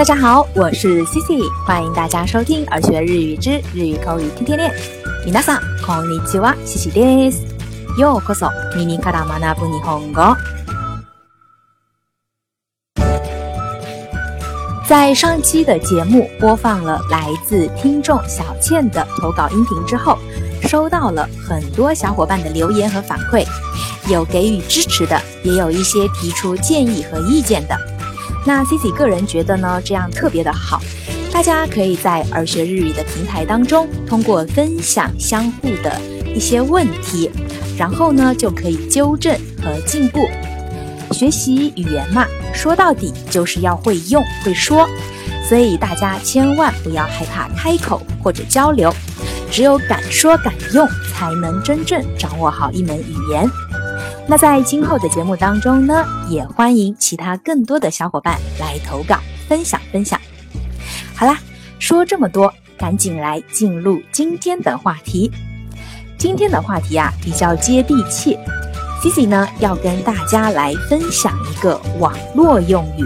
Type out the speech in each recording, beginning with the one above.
大家好，我是 Cici，欢迎大家收听儿学日语之日语口语天天练。皆さんこんにちは、Cici です。ようこそ耳から学ぶ日本語。在上期的节目播放了来自听众小倩的投稿音频之后，收到了很多小伙伴的留言和反馈，有给予支持的，也有一些提出建议和意见的。 那 Cici 个人觉得呢，这样特别的好，大家可以在耳学日语的平台当中，通过分享相互的一些问题，然后呢就可以纠正和进步。学习语言嘛，说到底就是要会用会说，所以大家千万不要害怕开口或者交流，只有敢说敢用，才能真正掌握好一门语言。那在今后的节目当中呢，也欢迎其他更多的小伙伴来投稿分享分享。好啦，说这么多，赶紧来进入今天的话题。今天的话题啊比较接地气，Cici 呢要跟大家来分享一个网络用语。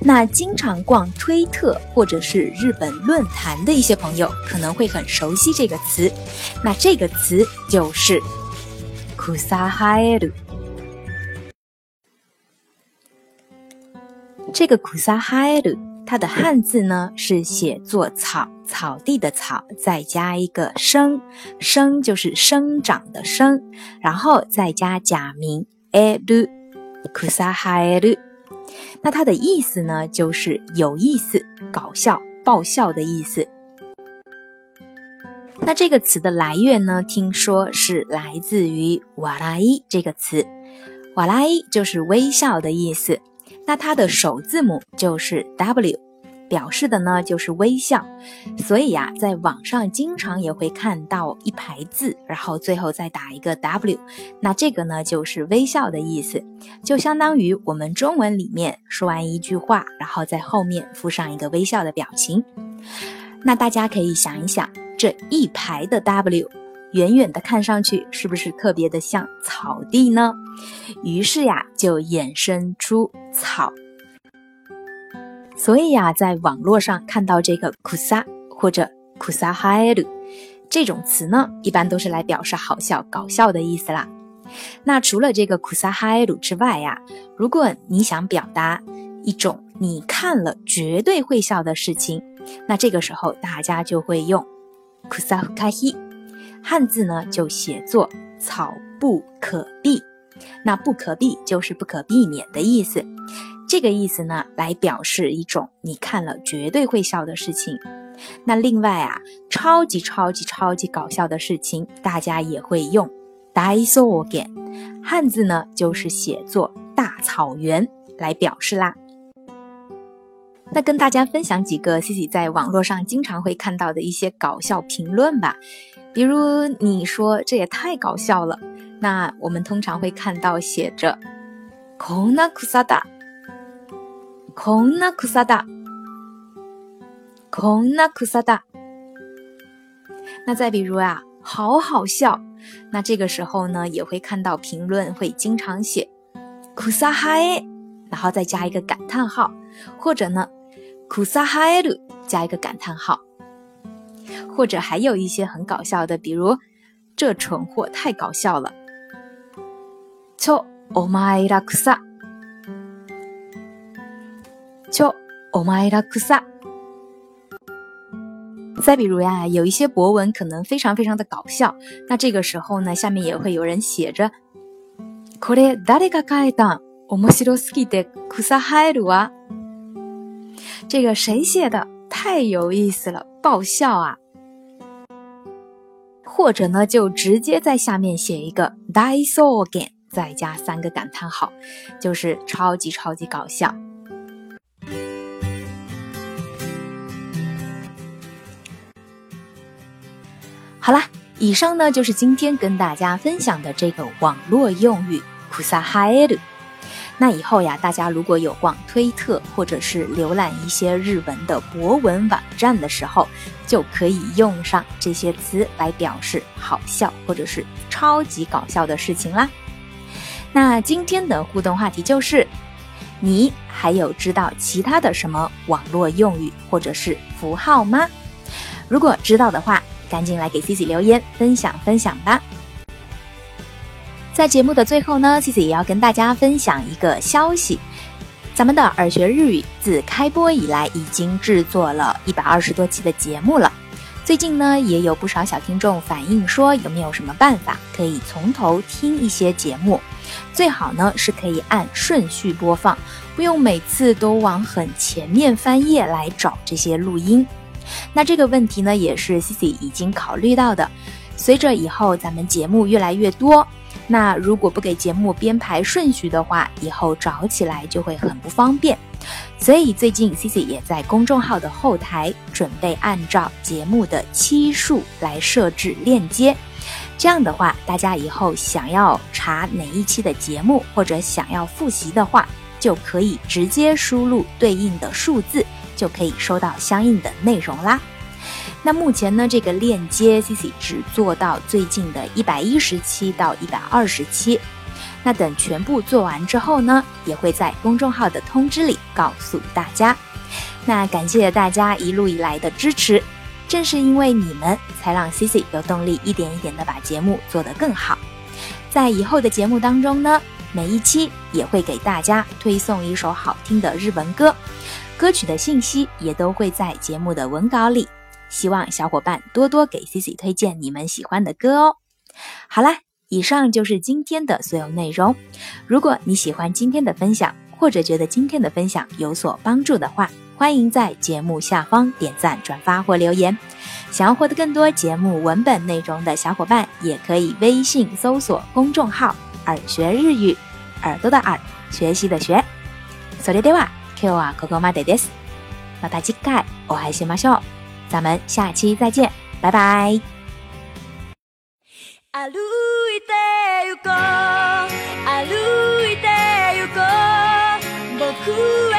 那经常逛推特或者是日本论坛的一些朋友可能会很熟悉这个词，那这个词就是。库萨哈耶鲁，这个苦萨哈耶鲁，它的汉字呢是写作草草地的草，再加一个生生就是生长的生，然后再加假名耶鲁，苦萨哈耶鲁。那它的意思呢就是有意思、搞笑、爆笑的意思。那这个词的来源呢？听说是来自于“瓦拉伊”这个词，“瓦拉伊”就是微笑的意思。那它的首字母就是 W，表示的呢就是微笑。所以呀，在网上经常也会看到一排字，然后最后再打一个 W，那这个呢就是微笑的意思，就相当于我们中文里面说完一句话，然后在后面附上一个微笑的表情。那大家可以想一想。这一排的 W，远远的看上去是不是特别的像草地呢？于是呀，就衍生出草。所以呀，在网络上看到这个 kusa 或者 kusa h a r u 这种词呢，一般都是来表示好笑、搞笑的意思啦。那除了这个 kusa h a r u 之外呀，如果你想表达一种你看了绝对会笑的事情，那这个时候大家就会用。库萨夫卡希，汉字呢就写作草不可避，那不可避就是不可避免的意思。这个意思呢，来表示一种你看了绝对会笑的事情。那另外啊，超级超级超级搞笑的事情，大家也会用大草原，汉字呢就是写作大草原来表示啦。那跟大家分享几个 C C 在网络上经常会看到的一些搞笑评论吧，比如你说这也太搞笑了，那我们通常会看到写着“こんなくさだ”，“こんなくさだ”，“こんなくさだ”。那再比如啊，好好笑，那这个时候呢，也会看到评论会经常写“くさはえ”，然后再加一个感叹号，或者呢。 库萨哈埃鲁加一个感叹号，或者还有一些很搞笑的，比如这蠢货太搞笑了。错，お前らくさ。错，お前らくさ。再比如呀，有一些博文可能非常非常的搞笑，那这个时候呢，下面也会有人写着，これ誰が書いた？面白すぎて草生えるわ。 这个谁写的？太有意思了，爆笑啊！或者呢，就直接在下面写一个 daiso again，再加三个感叹号，就是超级超级搞笑。好啦，以上呢就是今天跟大家分享的这个网络用语 “kusaheru”。那以后呀，大家如果有逛推特或者是浏览一些日文的博文网站的时候，就可以用上这些词来表示好笑或者是超级搞笑的事情啦。那今天的互动话题就是你还有知道其他的什么网络用语或者是符号吗？如果知道的话，赶紧来给 Cici 留言分享分享吧。在节目的最后呢，Cici 也要跟大家分享一个消息，咱们的耳学日语自开播以来已经制作了一百二十多期的节目了。最近呢，也有不少小听众反映说，有没有什么办法可以从头听一些节目？最好呢是可以按顺序播放，不用每次都往很前面翻页来找这些录音。那这个问题呢，也是 Cici 已经考虑到的。随着以后咱们节目越来越多，那如果不给节目编排顺序的话，以后找起来就会很不方便。所以最近 C C 也在公众号的后台准备按照节目的期数来设置链接，这样的话，大家以后想要查哪一期的节目或者想要复习的话，就可以直接输入对应的数字，就可以收到相应的内容啦。那目前呢，这个链接 CC 只做到最近的一百一十期到一百二十期。那等全部做完之后呢，也会在公众号的通知里告诉大家。那感谢大家一路以来的支持，正是因为你们，才让 CC 有动力一点一点的把节目做得更好。在以后的节目当中呢，每一期也会给大家推送一首好听的日文歌，歌曲的信息也都会在节目的文稿里。希望小伙伴多多给 Cici 推荐你们喜欢的歌哦。好啦。以上就是今天的所有内容。如果你喜欢今天的分享，或者觉得今天的分享有所帮助的话，欢迎在节目下方点赞、转发或留言。想要获得更多节目文本内容的小伙伴，也可以微信搜索公众号“耳学日语”，耳朵的耳，学习的学。それでは今日はここまでです。また次回お会いしましょう。 咱们下期再见，拜拜。歩いて行こう歩いて行こう僕は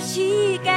膝盖。